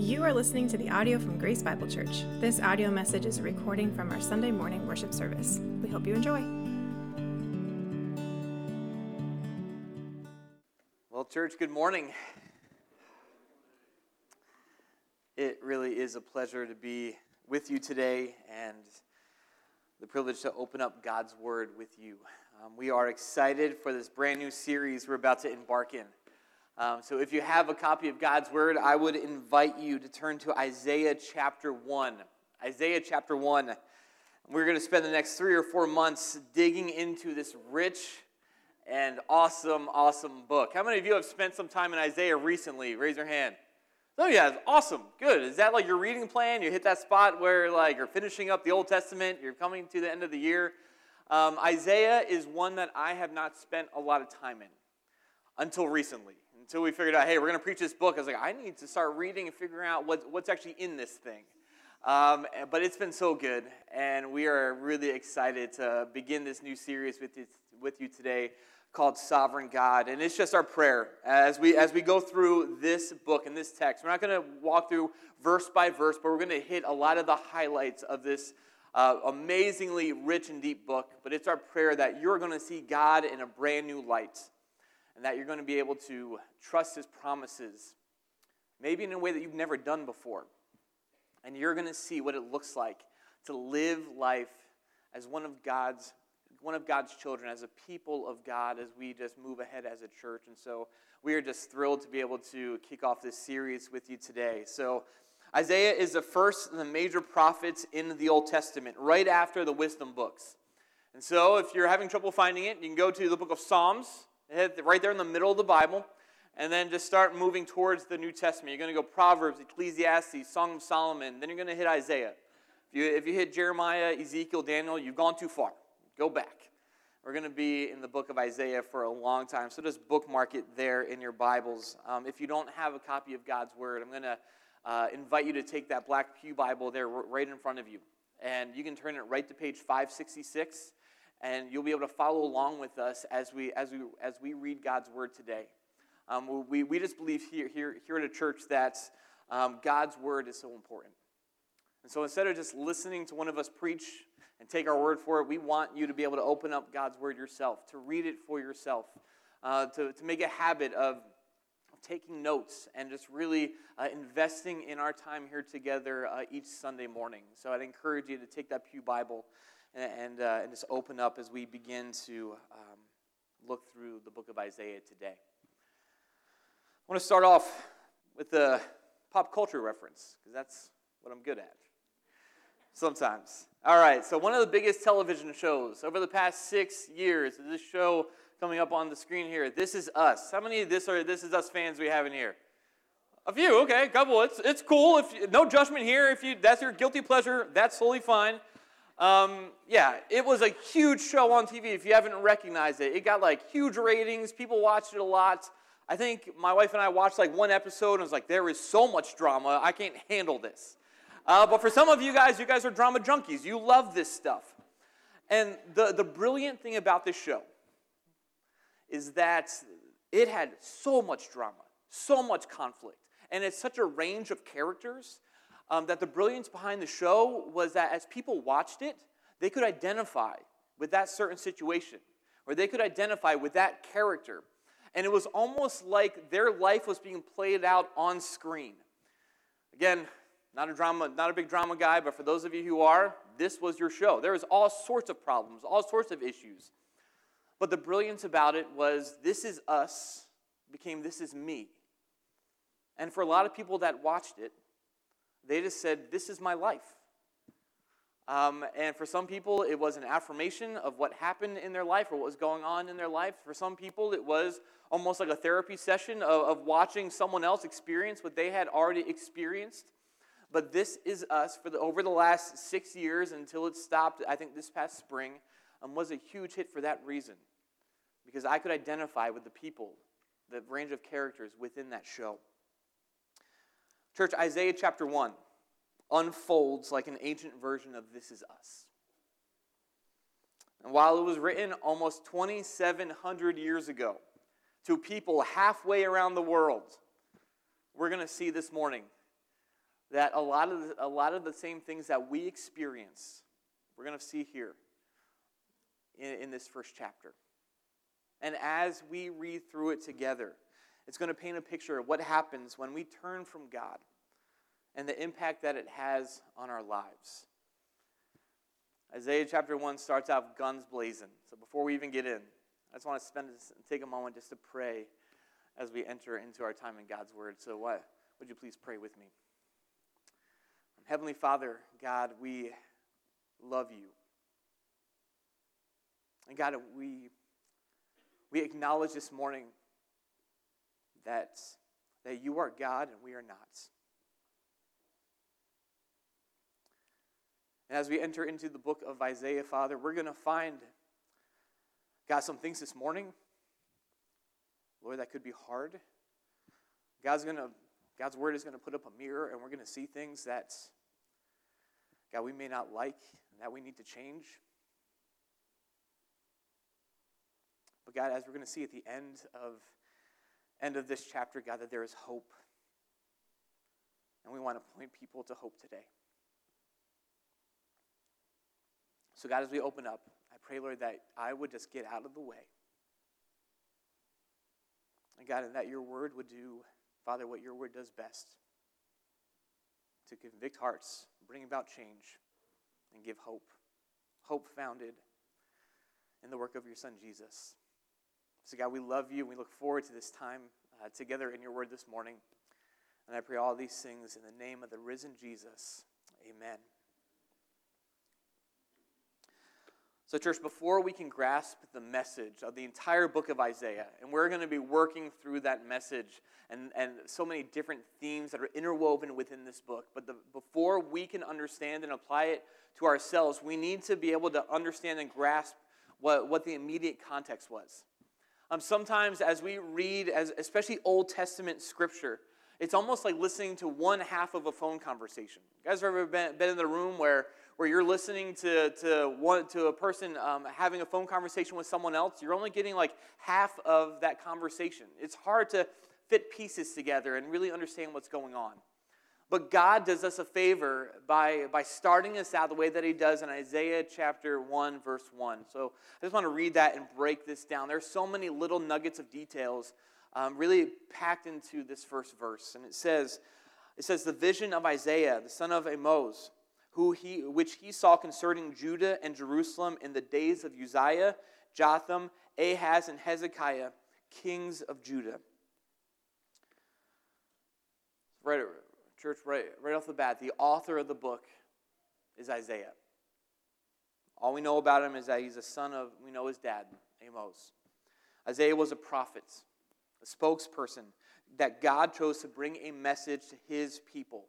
You are listening to the audio from Grace Bible Church. This audio message is a recording from our Sunday morning worship service. We hope you enjoy. Well, church, good morning. It really is a pleasure to be with you today and the privilege to open up God's Word with you. Um, we are excited for this brand new series we're about to embark in. Um, so, if you have a copy of God's Word, I would invite you to turn to Isaiah chapter 1. Isaiah chapter 1. We're going to spend the next three or four months digging into this rich and awesome, awesome book. How many of you have spent some time in Isaiah recently? Raise your hand. Oh yeah, awesome, good. Is that like your reading plan? You hit that spot where like you're finishing up the Old Testament, you're coming to the end of the year. Um, Isaiah is one that I have not spent a lot of time in until recently until we figured out, hey, we're going to preach this book. I was like, I need to start reading and figuring out what, what's actually in this thing. Um, but it's been so good, and we are really excited to begin this new series with you, with you today called Sovereign God. And it's just our prayer as we, as we go through this book and this text. We're not going to walk through verse by verse, but we're going to hit a lot of the highlights of this uh, amazingly rich and deep book. But it's our prayer that you're going to see God in a brand new light and that you're going to be able to trust His promises, maybe in a way that you've never done before. And you're going to see what it looks like to live life as one of God's one of God's children, as a people of God, as we just move ahead as a church. And so we are just thrilled to be able to kick off this series with you today. So Isaiah is the first of the major prophets in the Old Testament, right after the wisdom books. And so if you're having trouble finding it, you can go to the book of Psalms right there in the middle of the Bible, and then just start moving towards the New Testament. You're going to go Proverbs, Ecclesiastes, Song of Solomon, then you're going to hit Isaiah. If you, if you hit Jeremiah, Ezekiel, Daniel, you've gone too far. Go back. We're going to be in the book of Isaiah for a long time, so just bookmark it there in your Bibles. Um, if you don't have a copy of God's Word, I'm going to uh, invite you to take that black Pew Bible there right in front of you. And you can turn it right to page 566 and you'll be able to follow along with us as we, as we, as we read God's word today. Um, we, we just believe here, here, here at a church that um, God's word is so important. And so instead of just listening to one of us preach and take our word for it, we want you to be able to open up God's word yourself, to read it for yourself, uh, to, to make a habit of taking notes and just really uh, investing in our time here together uh, each Sunday morning. So I'd encourage you to take that Pew Bible and, and, uh, and just open up as we begin to um, look through the book of Isaiah today. I want to start off with a pop culture reference, because that's what I'm good at sometimes. All right, so one of the biggest television shows over the past six years is this show coming up on the screen here. This is Us. How many of this are This Is Us fans we have in here? A few, okay, a couple. It's, it's cool. If no judgment here. If you that's your guilty pleasure, that's totally fine. Um, yeah, it was a huge show on TV if you haven't recognized it. It got like huge ratings, people watched it a lot. I think my wife and I watched like one episode and was like, there is so much drama, I can't handle this. Uh, but for some of you guys, you guys are drama junkies. You love this stuff. And the, the brilliant thing about this show is that it had so much drama, so much conflict, and it's such a range of characters um, that the brilliance behind the show was that as people watched it, they could identify with that certain situation, or they could identify with that character. And it was almost like their life was being played out on screen. Again, not a drama, not a big drama guy, but for those of you who are, this was your show. There was all sorts of problems, all sorts of issues. But the brilliance about it was this is us became this is me. And for a lot of people that watched it, they just said, This is my life. Um, and for some people, it was an affirmation of what happened in their life or what was going on in their life. For some people, it was almost like a therapy session of, of watching someone else experience what they had already experienced. But this is us for the, over the last six years until it stopped, I think this past spring, um, was a huge hit for that reason. Because I could identify with the people, the range of characters within that show. Church, Isaiah chapter 1 unfolds like an ancient version of This Is Us. And while it was written almost 2,700 years ago to people halfway around the world, we're going to see this morning that a lot of the, a lot of the same things that we experience, we're going to see here in, in this first chapter. And as we read through it together, it's going to paint a picture of what happens when we turn from God and the impact that it has on our lives. Isaiah chapter 1 starts out guns blazing. So before we even get in, I just want to spend take a moment just to pray as we enter into our time in God's word. So what would you please pray with me? Heavenly Father, God, we love you. And God, we, we acknowledge this morning that, that you are God and we are not. And as we enter into the book of Isaiah, Father, we're going to find, God, some things this morning, Lord, that could be hard. God's going to, God's word is going to put up a mirror and we're going to see things that, God, we may not like and that we need to change. But God, as we're going to see at the end of end of this chapter, God, that there is hope. And we want to point people to hope today. So, God, as we open up, I pray, Lord, that I would just get out of the way. And God, and that your word would do, Father, what your word does best to convict hearts, bring about change, and give hope. Hope founded in the work of your Son, Jesus. So, God, we love you. We look forward to this time uh, together in your word this morning. And I pray all these things in the name of the risen Jesus. Amen. So, church, before we can grasp the message of the entire book of Isaiah, and we're going to be working through that message and, and so many different themes that are interwoven within this book, but the, before we can understand and apply it to ourselves, we need to be able to understand and grasp what, what the immediate context was. Um, sometimes, as we read, as, especially Old Testament scripture, it's almost like listening to one half of a phone conversation. You guys have ever been, been in the room where where you're listening to, to, one, to a person um, having a phone conversation with someone else, you're only getting like half of that conversation. It's hard to fit pieces together and really understand what's going on. But God does us a favor by, by starting us out the way that He does in Isaiah chapter 1, verse 1. So I just want to read that and break this down. There are so many little nuggets of details um, really packed into this first verse. And it says, it says, The vision of Isaiah, the son of Amos, who he, which he saw concerning Judah and Jerusalem in the days of Uzziah, Jotham, Ahaz, and Hezekiah, kings of Judah. Right, church, right, right off the bat, the author of the book is Isaiah. All we know about him is that he's a son of, we know his dad, Amos. Isaiah was a prophet, a spokesperson that God chose to bring a message to his people.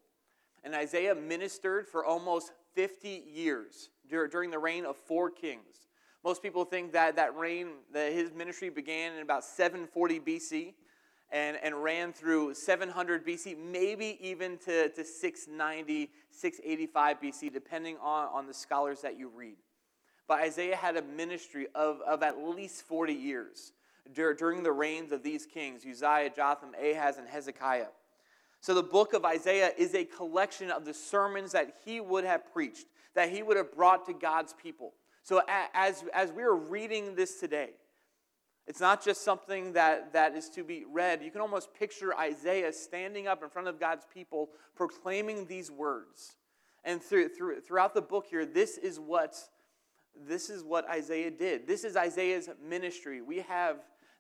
And Isaiah ministered for almost 50 years during the reign of four kings. Most people think that that reign, that his ministry began in about 740 BC and, and ran through 700 BC, maybe even to, to 690, 685 BC, depending on, on the scholars that you read. But Isaiah had a ministry of, of at least 40 years during the reigns of these kings Uzziah, Jotham, Ahaz, and Hezekiah. So the book of Isaiah is a collection of the sermons that he would have preached, that he would have brought to God's people. So as, as we are reading this today, it's not just something that, that is to be read. You can almost picture Isaiah standing up in front of God's people proclaiming these words. And through, through, throughout the book here, this is what this is what Isaiah did. This is Isaiah's ministry. We have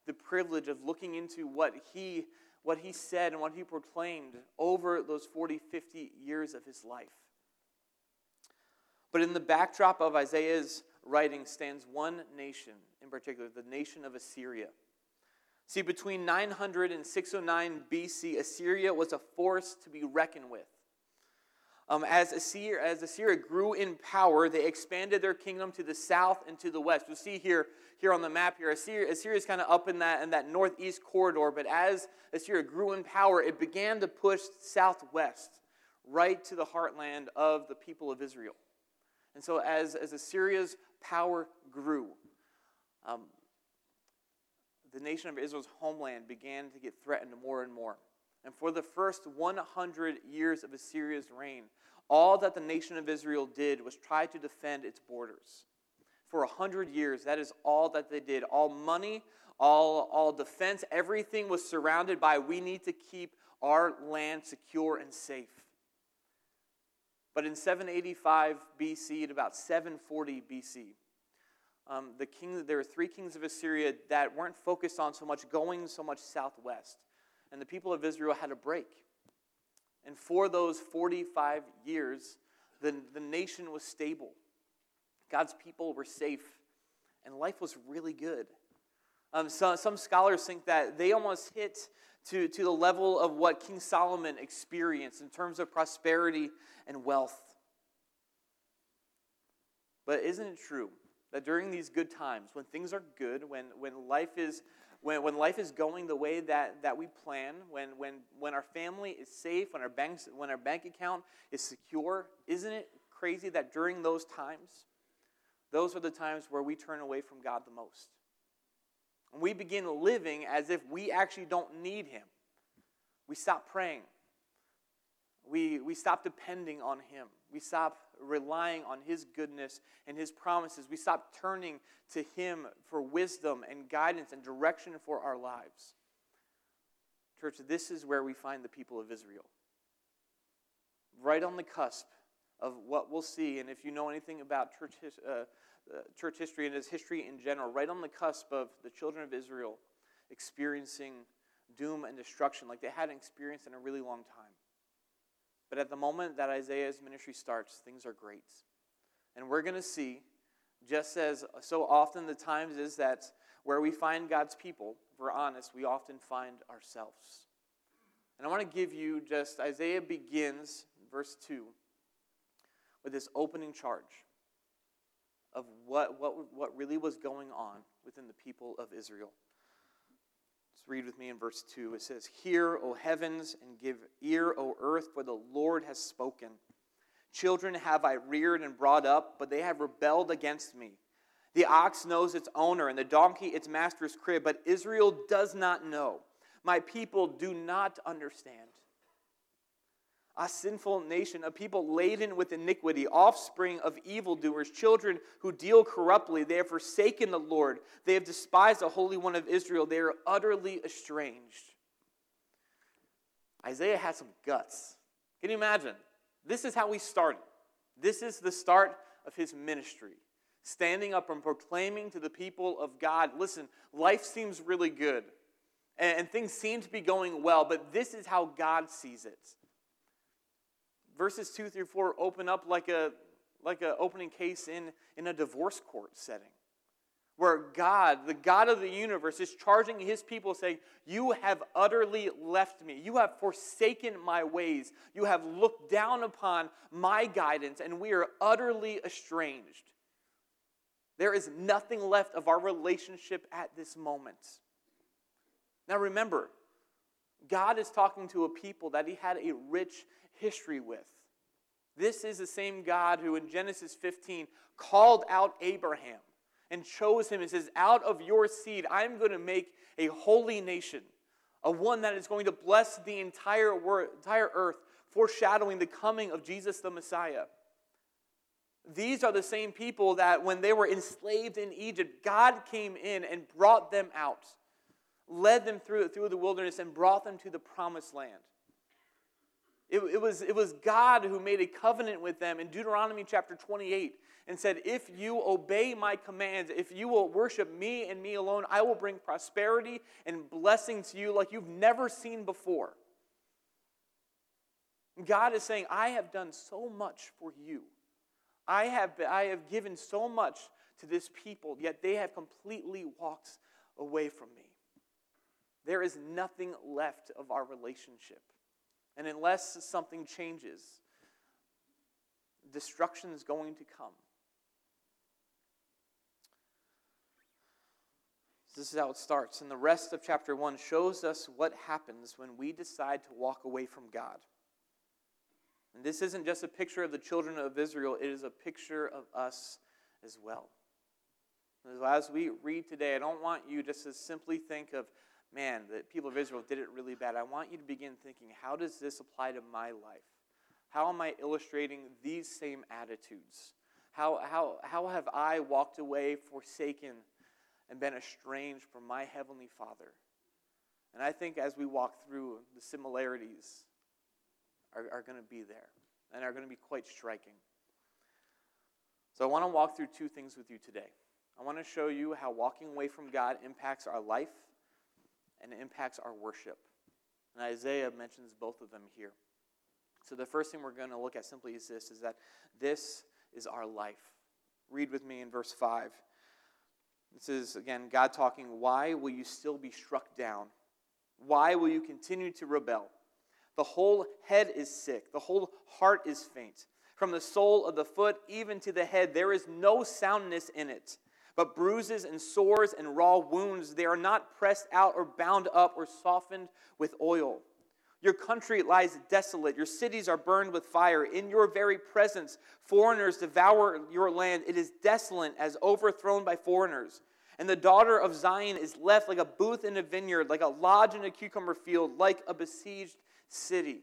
the privilege of looking into what he what he said and what he proclaimed over those 40, 50 years of his life. But in the backdrop of Isaiah's writing stands one nation in particular, the nation of Assyria. See, between 900 and 609 BC, Assyria was a force to be reckoned with. Um, as, Assyria, as Assyria grew in power, they expanded their kingdom to the south and to the west. You'll see here, here on the map here, Assyria, Assyria is kind of up in that, in that northeast corridor, but as Assyria grew in power, it began to push southwest, right to the heartland of the people of Israel. And so as, as Assyria's power grew, um, the nation of Israel's homeland began to get threatened more and more. And for the first 100 years of Assyria's reign, all that the nation of Israel did was try to defend its borders. For 100 years, that is all that they did. All money, all, all defense, everything was surrounded by we need to keep our land secure and safe. But in 785 BC, at about 740 BC, um, the king, there were three kings of Assyria that weren't focused on so much going so much southwest. And the people of Israel had a break. And for those 45 years, the, the nation was stable. God's people were safe, and life was really good. Um, so, some scholars think that they almost hit to, to the level of what King Solomon experienced in terms of prosperity and wealth. But isn't it true that during these good times, when things are good, when, when, life, is, when, when life is going the way that, that we plan, when, when, when our family is safe, when our, banks, when our bank account is secure, isn't it crazy that during those times, those are the times where we turn away from God the most? And we begin living as if we actually don't need Him. We stop praying. We, we stop depending on Him. We stop relying on His goodness and His promises. We stop turning to Him for wisdom and guidance and direction for our lives. Church, this is where we find the people of Israel. Right on the cusp of what we'll see. And if you know anything about church, uh, uh, church history and its history in general, right on the cusp of the children of Israel experiencing doom and destruction like they hadn't experienced in a really long time. But at the moment that Isaiah's ministry starts, things are great. And we're going to see, just as so often the times is that where we find God's people, if we're honest, we often find ourselves. And I want to give you just, Isaiah begins, verse 2, with this opening charge of what, what, what really was going on within the people of Israel. Let's read with me in verse 2. It says, Hear, O heavens, and give ear, O earth, for the Lord has spoken. Children have I reared and brought up, but they have rebelled against me. The ox knows its owner, and the donkey its master's crib, but Israel does not know. My people do not understand a sinful nation, a people laden with iniquity, offspring of evildoers, children who deal corruptly. They have forsaken the Lord. They have despised the Holy One of Israel. They are utterly estranged. Isaiah had some guts. Can you imagine? This is how he started. This is the start of his ministry. Standing up and proclaiming to the people of God listen, life seems really good, and, things seem to be going well, but this is how God sees it verses 2 through 4 open up like a like an opening case in, in a divorce court setting where god the god of the universe is charging his people saying you have utterly left me. You have forsaken my ways. You have looked down upon my guidance and we are utterly estranged. There is nothing left of our relationship at this moment. Now remember god is talking to a people that he had a rich history with. This is the same God who in Genesis 15 called out Abraham and chose him and says, Out of your seed, I'm going to make a holy nation, a one that is going to bless the entire, wor- entire earth, foreshadowing the coming of Jesus the Messiah. These are the same people that when they were enslaved in Egypt, God came in and brought them out, led them through, through the wilderness, and brought them to the promised land. It, it, was, it was God who made a covenant with them in Deuteronomy chapter 28 and said, If you obey my commands, if you will worship me and me alone, I will bring prosperity and blessing to you like you've never seen before. God is saying, I have done so much for you. I have, I have given so much to this people, yet they have completely walked away from me. There is nothing left of our relationship. And unless something changes, destruction is going to come. This is how it starts. And the rest of chapter 1 shows us what happens when we decide to walk away from God. And this isn't just a picture of the children of Israel, it is a picture of us as well. As we read today, I don't want you just to simply think of man, the people of Israel did it really bad, I want you to begin thinking, how does this apply to my life? How am I illustrating these same attitudes? How, how, how have I walked away, forsaken, and been estranged from my Heavenly Father? And I think as we walk through, the similarities are, are going to be there and are going to be quite striking. So I want to walk through two things with you today. I want to show you how walking away from God impacts our life and it impacts our worship. And Isaiah mentions both of them here. So the first thing we're going to look at simply is this is that this is our life. Read with me in verse 5. This is again God talking, "Why will you still be struck down? Why will you continue to rebel? The whole head is sick, the whole heart is faint. From the sole of the foot even to the head there is no soundness in it." But bruises and sores and raw wounds, they are not pressed out or bound up or softened with oil. Your country lies desolate. Your cities are burned with fire. In your very presence, foreigners devour your land. It is desolate as overthrown by foreigners. And the daughter of Zion is left like a booth in a vineyard, like a lodge in a cucumber field, like a besieged city.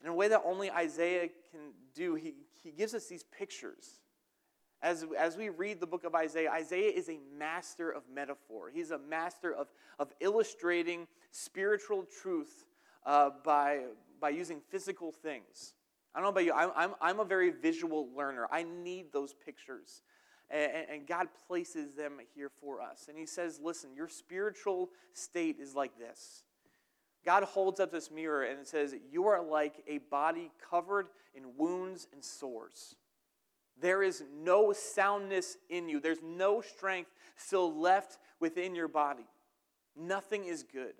In a way that only Isaiah can do, he, he gives us these pictures as, as we read the book of Isaiah, Isaiah is a master of metaphor. He's a master of, of illustrating spiritual truth uh, by, by using physical things. I don't know about you, I'm, I'm, I'm a very visual learner. I need those pictures. And, and God places them here for us. And He says, listen, your spiritual state is like this. God holds up this mirror and it says, You are like a body covered in wounds and sores. There is no soundness in you. There's no strength still left within your body. Nothing is good.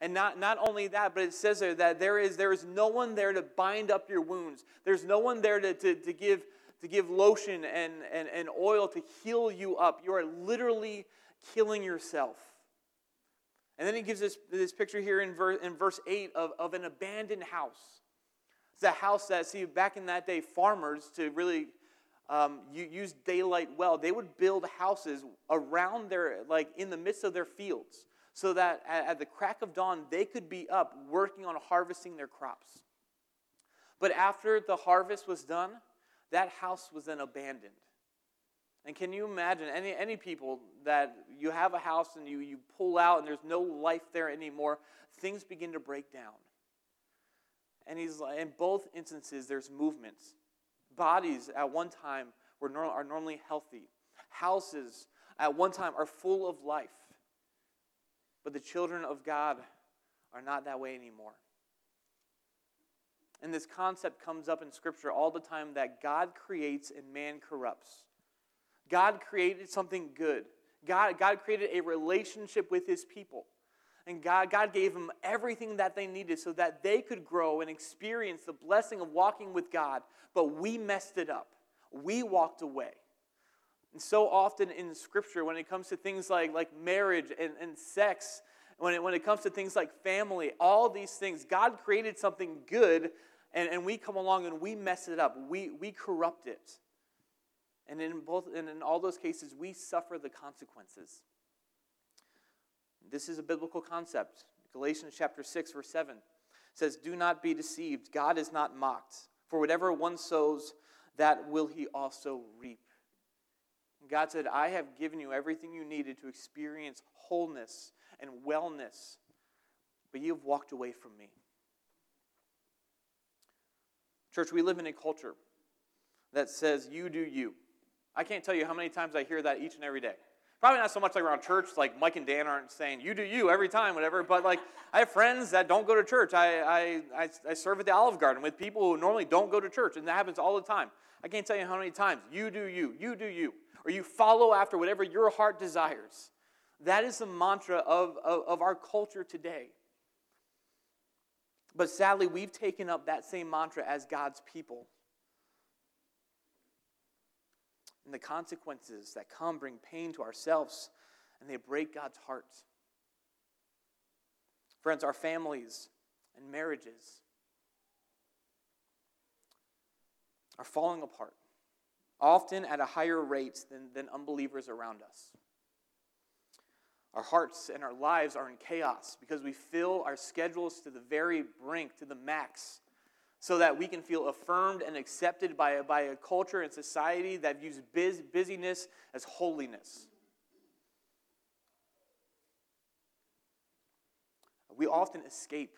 And not, not only that, but it says there that there is, there is no one there to bind up your wounds. There's no one there to, to, to, give, to give lotion and, and, and oil to heal you up. You are literally killing yourself. And then he gives this, this picture here in, verse, in verse 8 of, of an abandoned house. It's a house that, see, back in that day, farmers, to really um, you use daylight well. They would build houses around their, like in the midst of their fields, so that at, at the crack of dawn, they could be up working on harvesting their crops. But after the harvest was done, that house was then abandoned. And can you imagine any, any people that you have a house and you, you pull out and there's no life there anymore, things begin to break down. And he's in both instances, there's movements. Bodies at one time were nor- are normally healthy. Houses at one time are full of life. But the children of God are not that way anymore. And this concept comes up in Scripture all the time that God creates and man corrupts. God created something good. God, God created a relationship with his people. And God, God gave them everything that they needed so that they could grow and experience the blessing of walking with God. But we messed it up. We walked away. And so often in Scripture, when it comes to things like, like marriage and, and sex, when it, when it comes to things like family, all these things, God created something good, and, and we come along and we mess it up. We, we corrupt it. And in, both, and in all those cases, we suffer the consequences. This is a biblical concept. Galatians chapter 6, verse 7 says, Do not be deceived. God is not mocked. For whatever one sows, that will he also reap. And God said, I have given you everything you needed to experience wholeness and wellness, but you have walked away from me. Church, we live in a culture that says, You do you. I can't tell you how many times I hear that each and every day. Probably not so much like around church, like Mike and Dan aren't saying, you do you every time, whatever. But like, I have friends that don't go to church. I, I, I, serve at the Olive Garden with people who normally don't go to church, and that happens all the time. I can't tell you how many times. You do you, you do you. Or you follow after whatever your heart desires. That is the mantra of, of, of our culture today. But sadly, we've taken up that same mantra as God's people. And the consequences that come bring pain to ourselves and they break God's heart. Friends, our families and marriages are falling apart, often at a higher rate than, than unbelievers around us. Our hearts and our lives are in chaos because we fill our schedules to the very brink, to the max, so that we can feel affirmed and accepted by a, by a culture and society that views biz, busyness as holiness. We often escape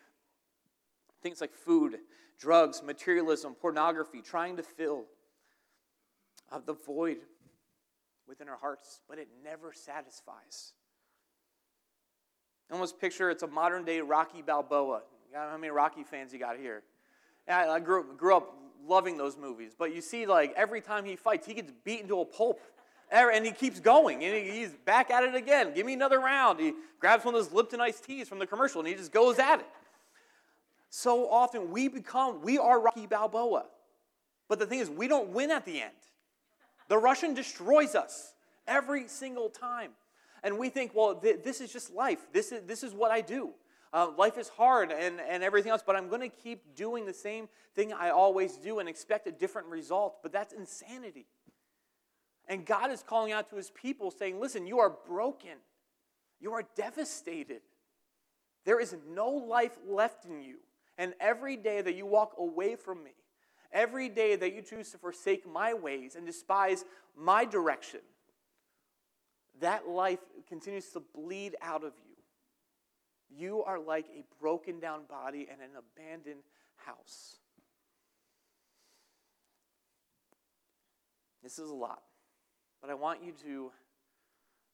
things like food, drugs, materialism, pornography, trying to fill the void within our hearts, but it never satisfies. Almost picture it's a modern day Rocky Balboa. How many Rocky fans you got here? I grew, grew up loving those movies, but you see, like every time he fights, he gets beaten to a pulp, er, and he keeps going, and he's back at it again. Give me another round. He grabs one of those Lipton iced teas from the commercial, and he just goes at it. So often we become, we are Rocky Balboa, but the thing is, we don't win at the end. The Russian destroys us every single time. And we think, well, th- this is just life. This is, this is what I do. Uh, life is hard and, and everything else, but I'm going to keep doing the same thing I always do and expect a different result. But that's insanity. And God is calling out to his people saying, listen, you are broken, you are devastated. There is no life left in you. And every day that you walk away from me, every day that you choose to forsake my ways and despise my direction, that life continues to bleed out of you. You are like a broken down body in an abandoned house. This is a lot. But I want you to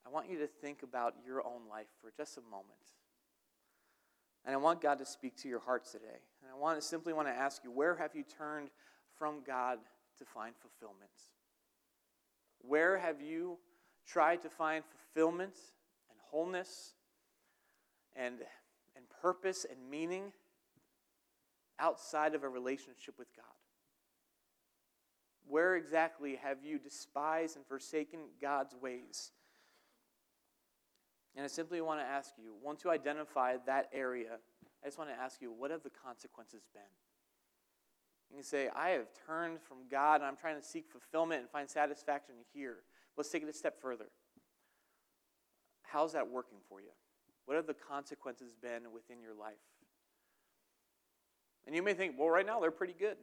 I want you to think about your own life for just a moment. And I want God to speak to your hearts today. And I want to simply want to ask you, where have you turned from God to find fulfillment? Where have you tried to find fulfillment and wholeness and, and purpose and meaning outside of a relationship with God? Where exactly have you despised and forsaken God's ways? And I simply want to ask you, once you identify that area, I just want to ask you, what have the consequences been? You can say, I have turned from God and I'm trying to seek fulfillment and find satisfaction here. Let's take it a step further. How's that working for you? What have the consequences been within your life? And you may think, well, right now they're pretty good.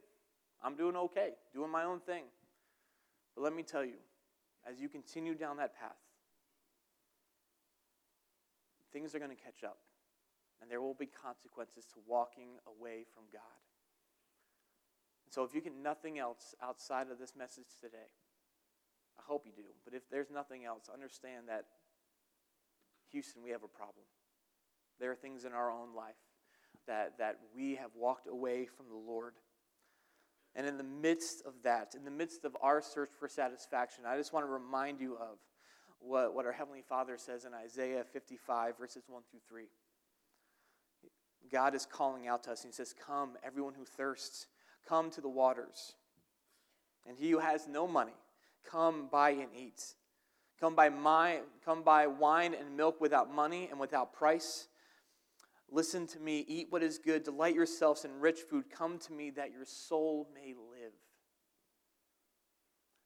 I'm doing okay, doing my own thing. But let me tell you, as you continue down that path, things are going to catch up. And there will be consequences to walking away from God. And so if you get nothing else outside of this message today, I hope you do. But if there's nothing else, understand that Houston, we have a problem. There are things in our own life that, that we have walked away from the Lord. And in the midst of that, in the midst of our search for satisfaction, I just want to remind you of what, what our Heavenly Father says in Isaiah 55, verses 1 through 3. God is calling out to us, and He says, Come, everyone who thirsts, come to the waters. And he who has no money, come buy and eat. Come buy, my, come buy wine and milk without money and without price. Listen to me, eat what is good, delight yourselves in rich food. Come to me that your soul may live.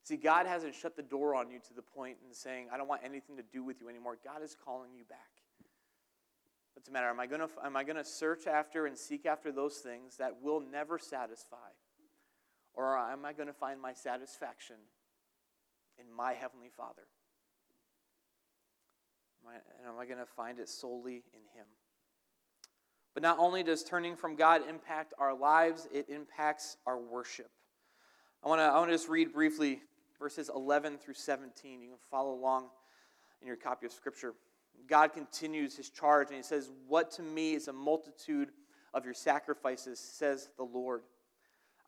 See, God hasn't shut the door on you to the point in saying, I don't want anything to do with you anymore. God is calling you back. What's the matter? Am I going to am I going to search after and seek after those things that will never satisfy? Or am I going to find my satisfaction in my heavenly Father? And am I going to find it solely in him? But not only does turning from God impact our lives, it impacts our worship. I want to I want to just read briefly verses 11 through 17. You can follow along in your copy of Scripture. God continues his charge and he says, What to me is a multitude of your sacrifices, says the Lord.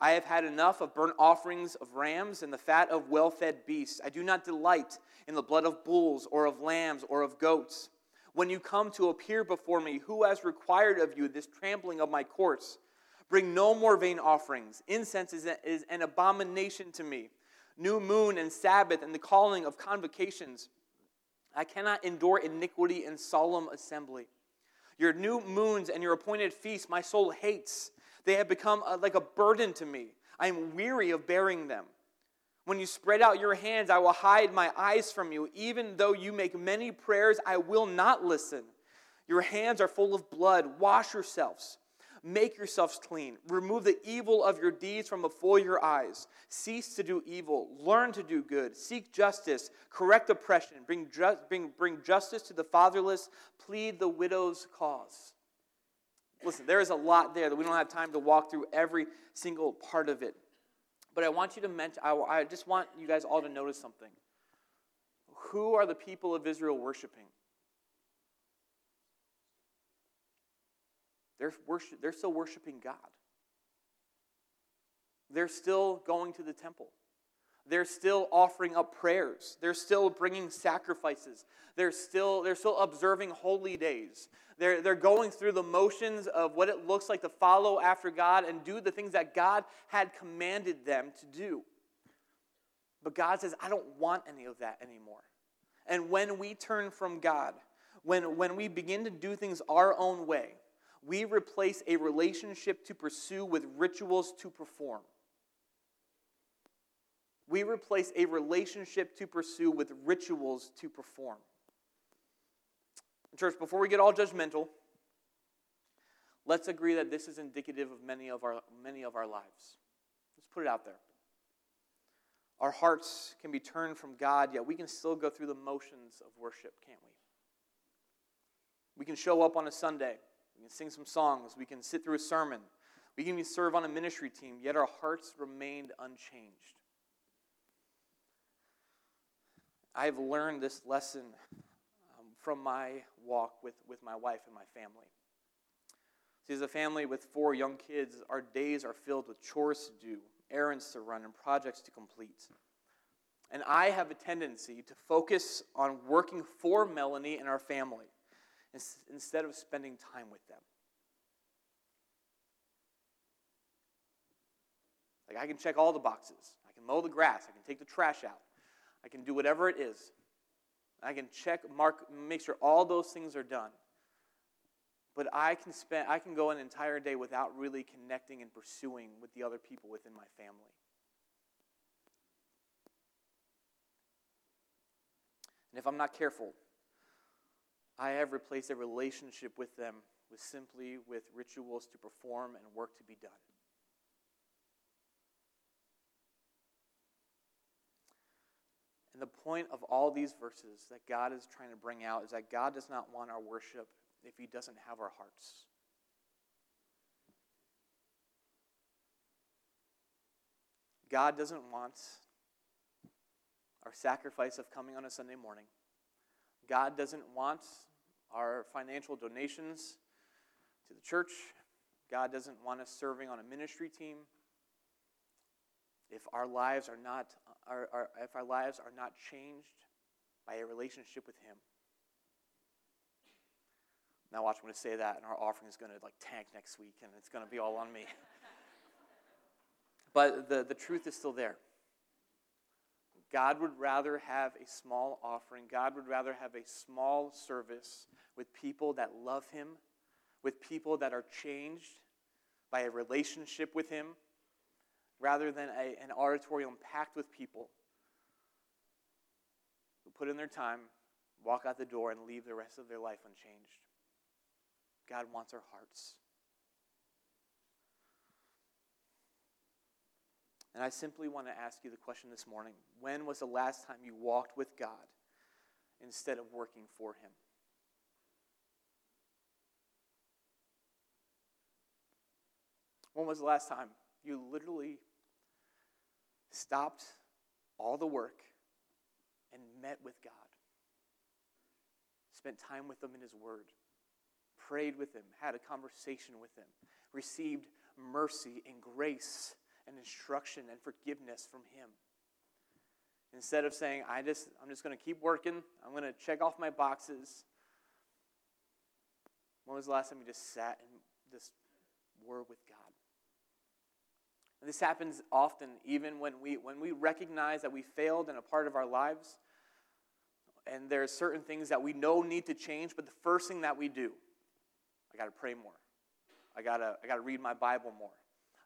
I have had enough of burnt offerings of rams and the fat of well fed beasts. I do not delight in the blood of bulls or of lambs or of goats. When you come to appear before me, who has required of you this trampling of my courts? Bring no more vain offerings. Incense is, an abomination to me. New moon and Sabbath and the calling of convocations. I cannot endure iniquity and solemn assembly. Your new moons and your appointed feasts my soul hates. They have become a, like a burden to me. I am weary of bearing them. When you spread out your hands, I will hide my eyes from you. Even though you make many prayers, I will not listen. Your hands are full of blood. Wash yourselves. Make yourselves clean. Remove the evil of your deeds from before your eyes. Cease to do evil. Learn to do good. Seek justice. Correct oppression. Bring, ju- bring, bring justice to the fatherless. Plead the widow's cause. Listen, there is a lot there that we don't have time to walk through every single part of it. But I want you to mention, I, I just want you guys all to notice something. Who are the people of Israel worshiping? They're, worship, they're still worshiping God. They're still going to the temple. They're still offering up prayers. They're still bringing sacrifices. They're still, they're still observing holy days. They're, they're going through the motions of what it looks like to follow after God and do the things that God had commanded them to do. But God says, I don't want any of that anymore. And when we turn from God, when, when we begin to do things our own way, we replace a relationship to pursue with rituals to perform. We replace a relationship to pursue with rituals to perform. Church, before we get all judgmental, let's agree that this is indicative of many of our, many of our lives. Let's put it out there. Our hearts can be turned from God, yet we can still go through the motions of worship, can't we? We can show up on a Sunday we can sing some songs. We can sit through a sermon. We can even serve on a ministry team, yet our hearts remained unchanged. I've learned this lesson um, from my walk with, with my wife and my family. See, as a family with four young kids, our days are filled with chores to do, errands to run, and projects to complete. And I have a tendency to focus on working for Melanie and our family instead of spending time with them. Like, I can check all the boxes. I can mow the grass. I can take the trash out. I can do whatever it is. I can check, mark, make sure all those things are done. But I can spend, I can go an entire day without really connecting and pursuing with the other people within my family. And if I'm not careful, I have replaced a relationship with them with simply with rituals to perform and work to be done. And the point of all these verses that God is trying to bring out is that God does not want our worship if He doesn't have our hearts. God doesn't want our sacrifice of coming on a Sunday morning. God doesn't want our financial donations to the church. God doesn't want us serving on a ministry team. If our lives are not, are, are, if our lives are not changed by a relationship with Him. Now watch, I'm going to say that, and our offering is going to like tank next week, and it's going to be all on me. but the, the truth is still there. God would rather have a small offering. God would rather have a small service with people that love Him, with people that are changed by a relationship with Him, rather than a, an auditorium packed with people who put in their time, walk out the door, and leave the rest of their life unchanged. God wants our hearts. And I simply want to ask you the question this morning when was the last time you walked with God instead of working for Him? When was the last time you literally stopped all the work and met with God? Spent time with Him in His Word, prayed with Him, had a conversation with Him, received mercy and grace and instruction and forgiveness from Him. Instead of saying, I just, I'm just going to keep working, I'm going to check off my boxes. When was the last time you just sat and just were with God? And this happens often, even when we, when we recognize that we failed in a part of our lives, and there are certain things that we know need to change, but the first thing that we do, I got to pray more. I got to I got to read my Bible more.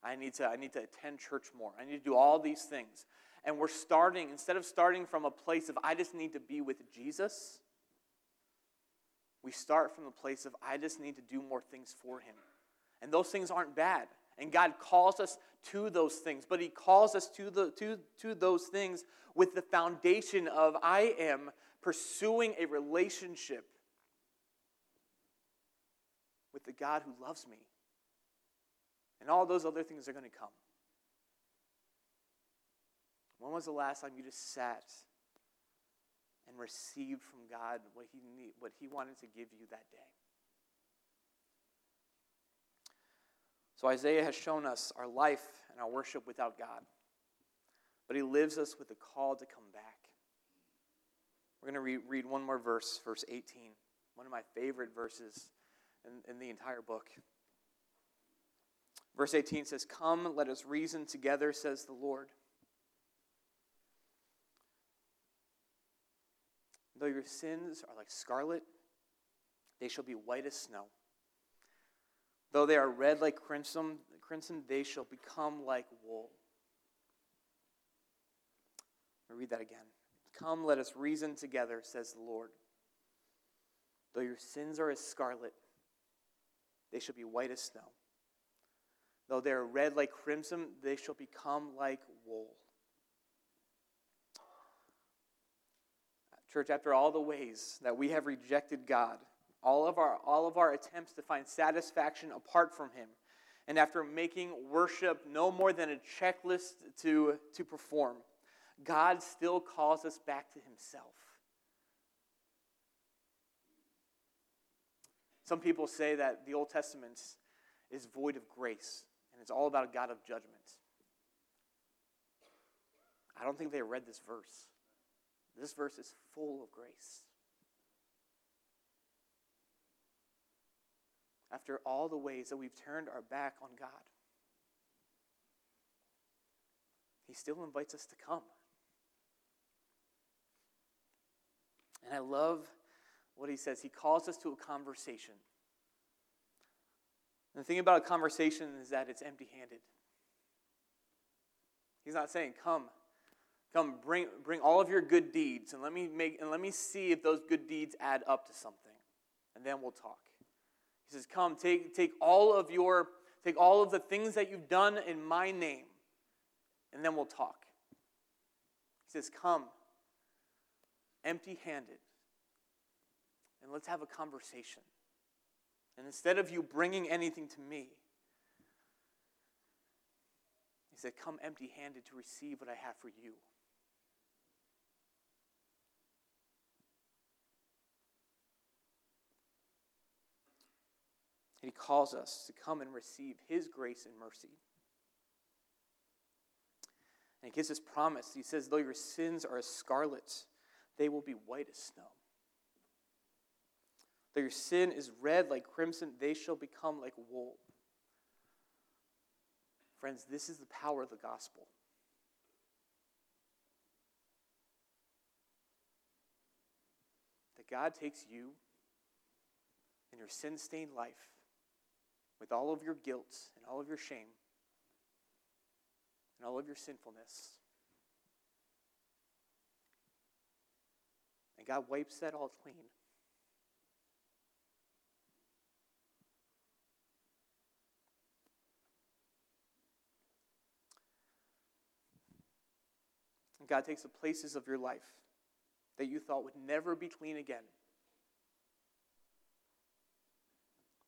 I need to, I need to attend church more. I need to do all these things. and we're starting, instead of starting from a place of, I just need to be with Jesus, we start from the place of, I just need to do more things for him. And those things aren't bad. And God calls us to those things, but He calls us to, the, to, to those things with the foundation of I am pursuing a relationship with the God who loves me. And all those other things are going to come. When was the last time you just sat and received from God what He, need, what he wanted to give you that day? So Isaiah has shown us our life and our worship without God. But he lives us with a call to come back. We're going to re- read one more verse, verse 18, one of my favorite verses in, in the entire book. Verse 18 says, Come, let us reason together, says the Lord. Though your sins are like scarlet, they shall be white as snow. Though they are red like crimson, crimson, they shall become like wool. I'll read that again. Come, let us reason together, says the Lord. Though your sins are as scarlet, they shall be white as snow. Though they are red like crimson, they shall become like wool. Church, after all the ways that we have rejected God, all of our, all of our attempts to find satisfaction apart from Him, and after making worship no more than a checklist to, to perform, God still calls us back to Himself. Some people say that the Old Testament is void of grace and it's all about a God of judgment. I don't think they read this verse. This verse is full of grace. After all the ways that we've turned our back on God, He still invites us to come. And I love what he says. He calls us to a conversation. And the thing about a conversation is that it's empty handed. He's not saying, Come, come, bring, bring all of your good deeds, and let me make and let me see if those good deeds add up to something. And then we'll talk. He says, Come, take, take all of your take all of the things that you've done in my name, and then we'll talk. He says, Come, empty handed, and let's have a conversation. And instead of you bringing anything to me, he said, Come empty handed to receive what I have for you. He calls us to come and receive his grace and mercy. And he gives this promise. He says, Though your sins are as scarlet, they will be white as snow. Though your sin is red like crimson, they shall become like wool. Friends, this is the power of the gospel. That God takes you and your sin stained life with all of your guilt and all of your shame and all of your sinfulness. And God wipes that all clean. And God takes the places of your life that you thought would never be clean again.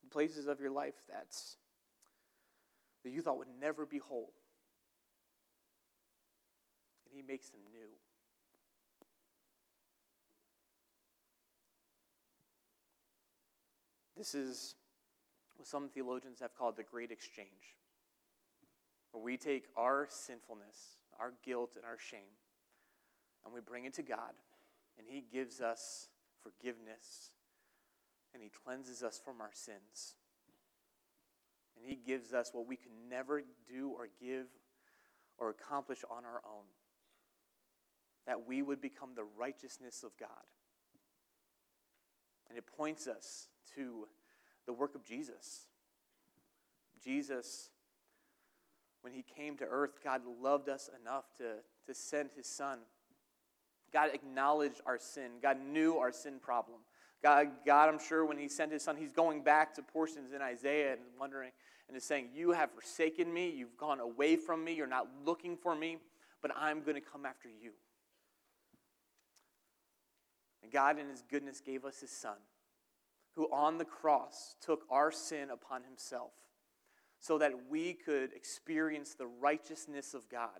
The places of your life that you thought would never be whole. And he makes them new. This is what some theologians have called the great exchange, where we take our sinfulness, our guilt, and our shame, and we bring it to God, and He gives us forgiveness, and He cleanses us from our sins. And He gives us what we can never do or give or accomplish on our own. That we would become the righteousness of God. And it points us to the work of Jesus. Jesus when he came to earth, God loved us enough to, to send his son. God acknowledged our sin. God knew our sin problem. God, God, I'm sure when he sent his son, he's going back to portions in Isaiah and wondering and is saying, You have forsaken me. You've gone away from me. You're not looking for me, but I'm going to come after you. And God, in his goodness, gave us his son, who on the cross took our sin upon himself so that we could experience the righteousness of God.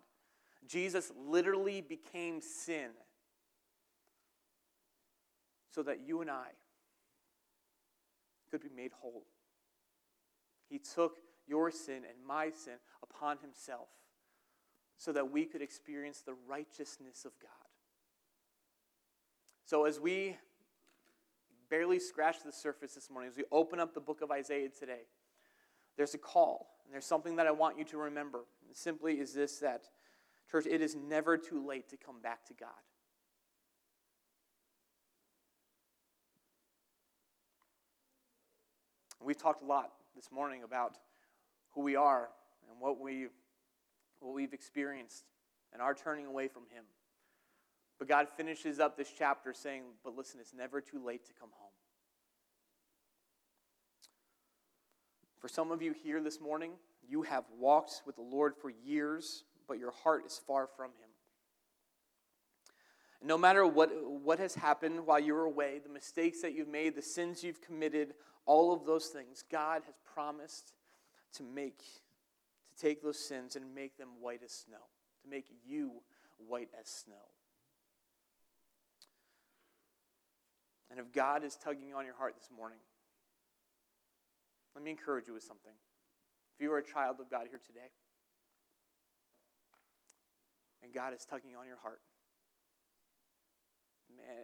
Jesus literally became sin so that you and I could be made whole. He took your sin and my sin upon himself so that we could experience the righteousness of God. So, as we barely scratch the surface this morning, as we open up the book of Isaiah today, there's a call, and there's something that I want you to remember. It simply is this that, church, it is never too late to come back to God. We've talked a lot this morning about who we are and what, we, what we've experienced and our turning away from Him. But God finishes up this chapter saying, But listen, it's never too late to come home. For some of you here this morning, you have walked with the Lord for years, but your heart is far from Him. No matter what, what has happened while you were away, the mistakes that you've made, the sins you've committed, all of those things, God has promised to make, to take those sins and make them white as snow, to make you white as snow. And if God is tugging on your heart this morning, let me encourage you with something. If you are a child of God here today, and God is tugging on your heart,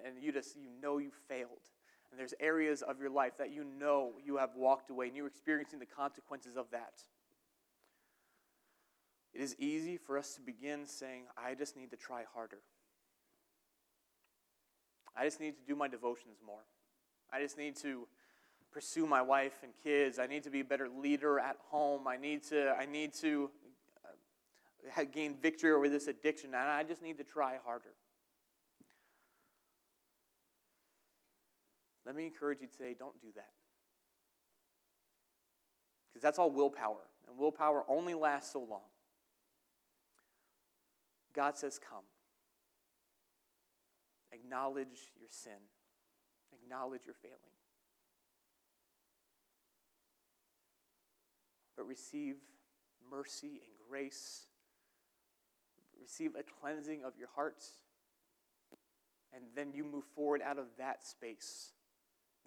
and you just you know you failed, and there's areas of your life that you know you have walked away, and you're experiencing the consequences of that. It is easy for us to begin saying, I just need to try harder. I just need to do my devotions more. I just need to pursue my wife and kids. I need to be a better leader at home. I need to, I need to uh, gain victory over this addiction, and I just need to try harder. Let me encourage you today don't do that. Because that's all willpower, and willpower only lasts so long. God says, Come. Acknowledge your sin, acknowledge your failing. but receive mercy and grace. Receive a cleansing of your hearts. And then you move forward out of that space,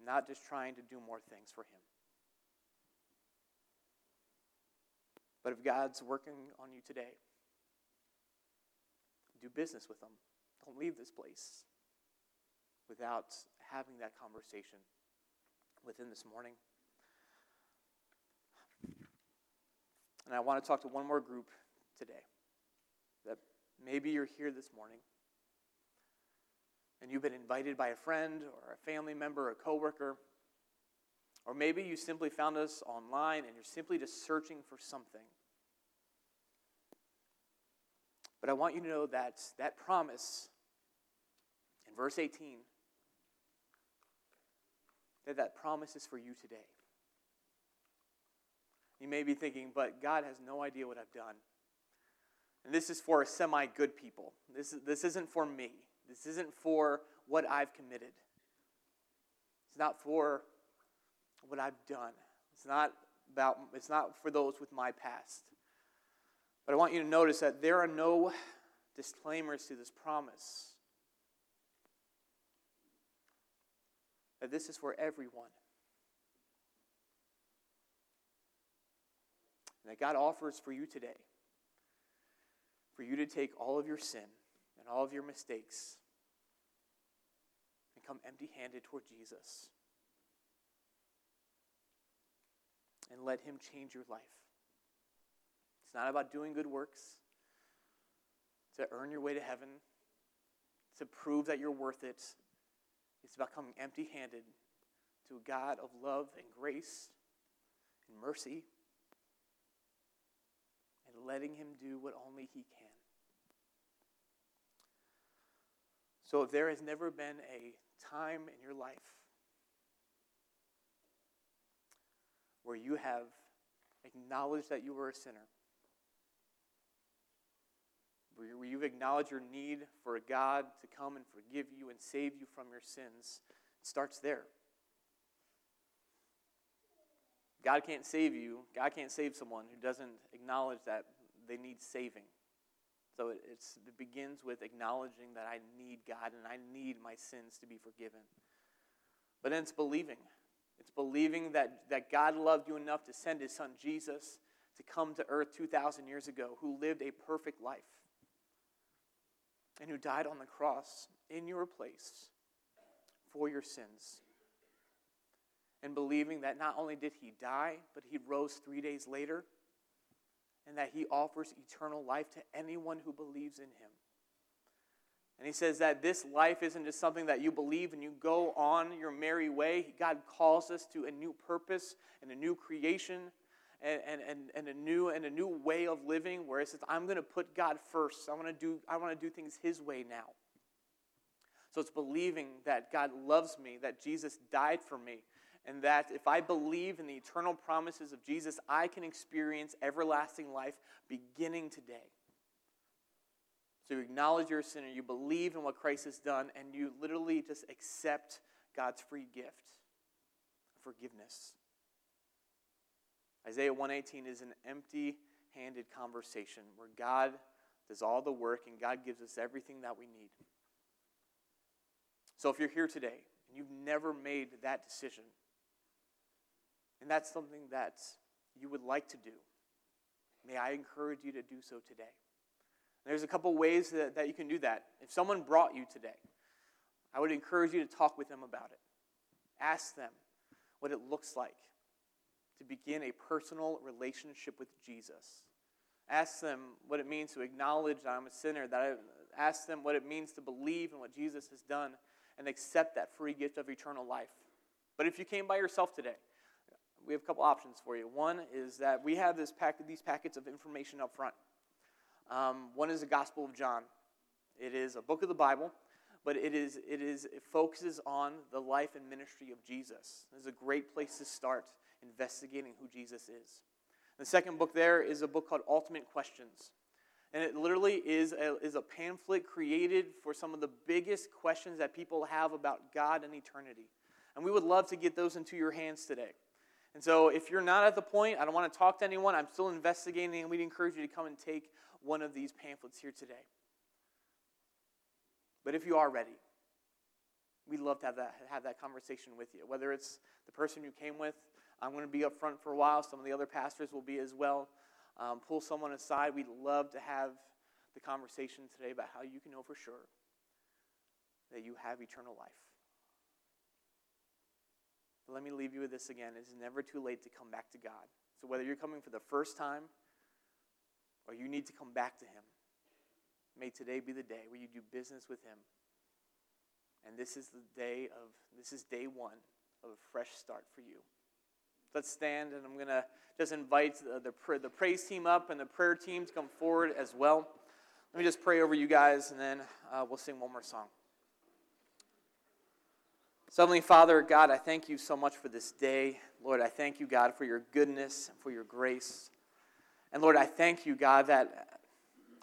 not just trying to do more things for Him. But if God's working on you today, do business with Him. Don't leave this place without having that conversation with Him this morning. And I want to talk to one more group today. That maybe you're here this morning and you've been invited by a friend or a family member or a coworker. Or maybe you simply found us online and you're simply just searching for something. But I want you to know that that promise in verse 18 that that promise is for you today. You may be thinking, but God has no idea what I've done. And this is for a semi good people. This, this isn't for me. This isn't for what I've committed. It's not for what I've done. It's not about it's not for those with my past. But I want you to notice that there are no disclaimers to this promise. That this is for everyone. and that God offers for you today for you to take all of your sin all of your mistakes and come empty handed toward Jesus and let Him change your life. It's not about doing good works to earn your way to heaven, to prove that you're worth it. It's about coming empty handed to a God of love and grace and mercy and letting Him do what only He can. So if there has never been a time in your life where you have acknowledged that you were a sinner, where you've acknowledged your need for a God to come and forgive you and save you from your sins, it starts there. God can't save you. God can't save someone who doesn't acknowledge that they need saving. So it, it begins with acknowledging that I need God and I need my sins to be forgiven. But then it's believing. It's believing that, that God loved you enough to send his son Jesus to come to earth 2,000 years ago, who lived a perfect life and who died on the cross in your place for your sins. And believing that not only did he die, but he rose three days later, and that he offers eternal life to anyone who believes in him. And he says that this life isn't just something that you believe and you go on your merry way. God calls us to a new purpose and a new creation and, and, and, a new and a new way of living where it says, I'm going to put God first. I want to do I want to do things his way now. So it's believing that God loves me, that Jesus died for me, and that if I believe in the eternal promises of Jesus, I can experience everlasting life beginning today. So you acknowledge you're a sinner, you believe in what Christ has done, and you literally just accept God's free gift forgiveness. Isaiah 118 is an empty-handed conversation where God does all the work and God gives us everything that we need. So if you're here today and you've never made that decision, and that's something that you would like to do, may I encourage you to do so today. There's a couple ways that, that you can do that. If someone brought you today, I would encourage you to talk with them about it. Ask them what it looks like to begin a personal relationship with Jesus. Ask them what it means to acknowledge that I'm a sinner, that I ask them what it means to believe in what Jesus has done and accept that free gift of eternal life. But if you came by yourself today, we have a couple options for you. One is that we have this pack, these packets of information up front. Um, one is the Gospel of John. It is a book of the Bible, but it is it is it focuses on the life and ministry of Jesus. It's a great place to start investigating who Jesus is. The second book there is a book called Ultimate Questions. And it literally is a, is a pamphlet created for some of the biggest questions that people have about God and eternity. And we would love to get those into your hands today. And so, if you're not at the point, I don't want to talk to anyone, I'm still investigating, and we'd encourage you to come and take one of these pamphlets here today. But if you are ready, we'd love to have that, have that conversation with you. Whether it's the person you came with, I'm going to be up front for a while. Some of the other pastors will be as well. Um, pull someone aside. We'd love to have the conversation today about how you can know for sure that you have eternal life. But let me leave you with this again. It's never too late to come back to God. So whether you're coming for the first time or you need to come back to Him, may today be the day where you do business with Him. And this is the day of, this is day one of a fresh start for you. Let's stand, and I'm going to just invite the, the, the, praise team up and the prayer team to come forward as well. Let me just pray over you guys, and then uh, we'll sing one more song. So, Heavenly Father, God, I thank you so much for this day. Lord, I thank you, God, for your goodness and for your grace. And Lord, I thank you, God, that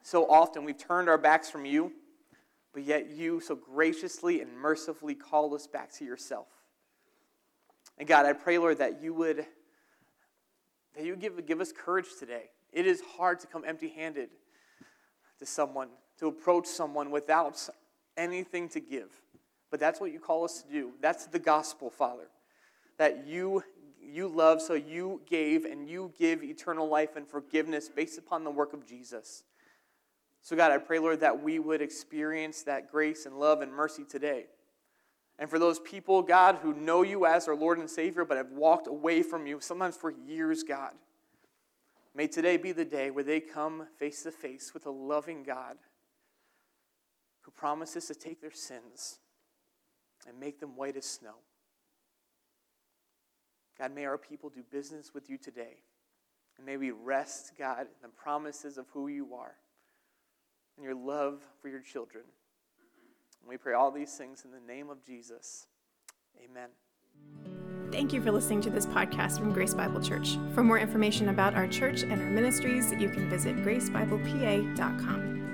so often we've turned our backs from you, but yet you so graciously and mercifully call us back to yourself. And God, I pray, Lord, that you would that you give, give us courage today. It is hard to come empty handed to someone, to approach someone without anything to give. But that's what you call us to do. That's the gospel, Father. That you you love, so you gave, and you give eternal life and forgiveness based upon the work of Jesus. So, God, I pray, Lord, that we would experience that grace and love and mercy today. And for those people, God, who know you as our Lord and Savior, but have walked away from you, sometimes for years, God, may today be the day where they come face to face with a loving God who promises to take their sins and make them white as snow. God, may our people do business with you today. And may we rest, God, in the promises of who you are and your love for your children. And we pray all these things in the name of Jesus. Amen. Thank you for listening to this podcast from Grace Bible Church. For more information about our church and our ministries, you can visit gracebiblepa.com.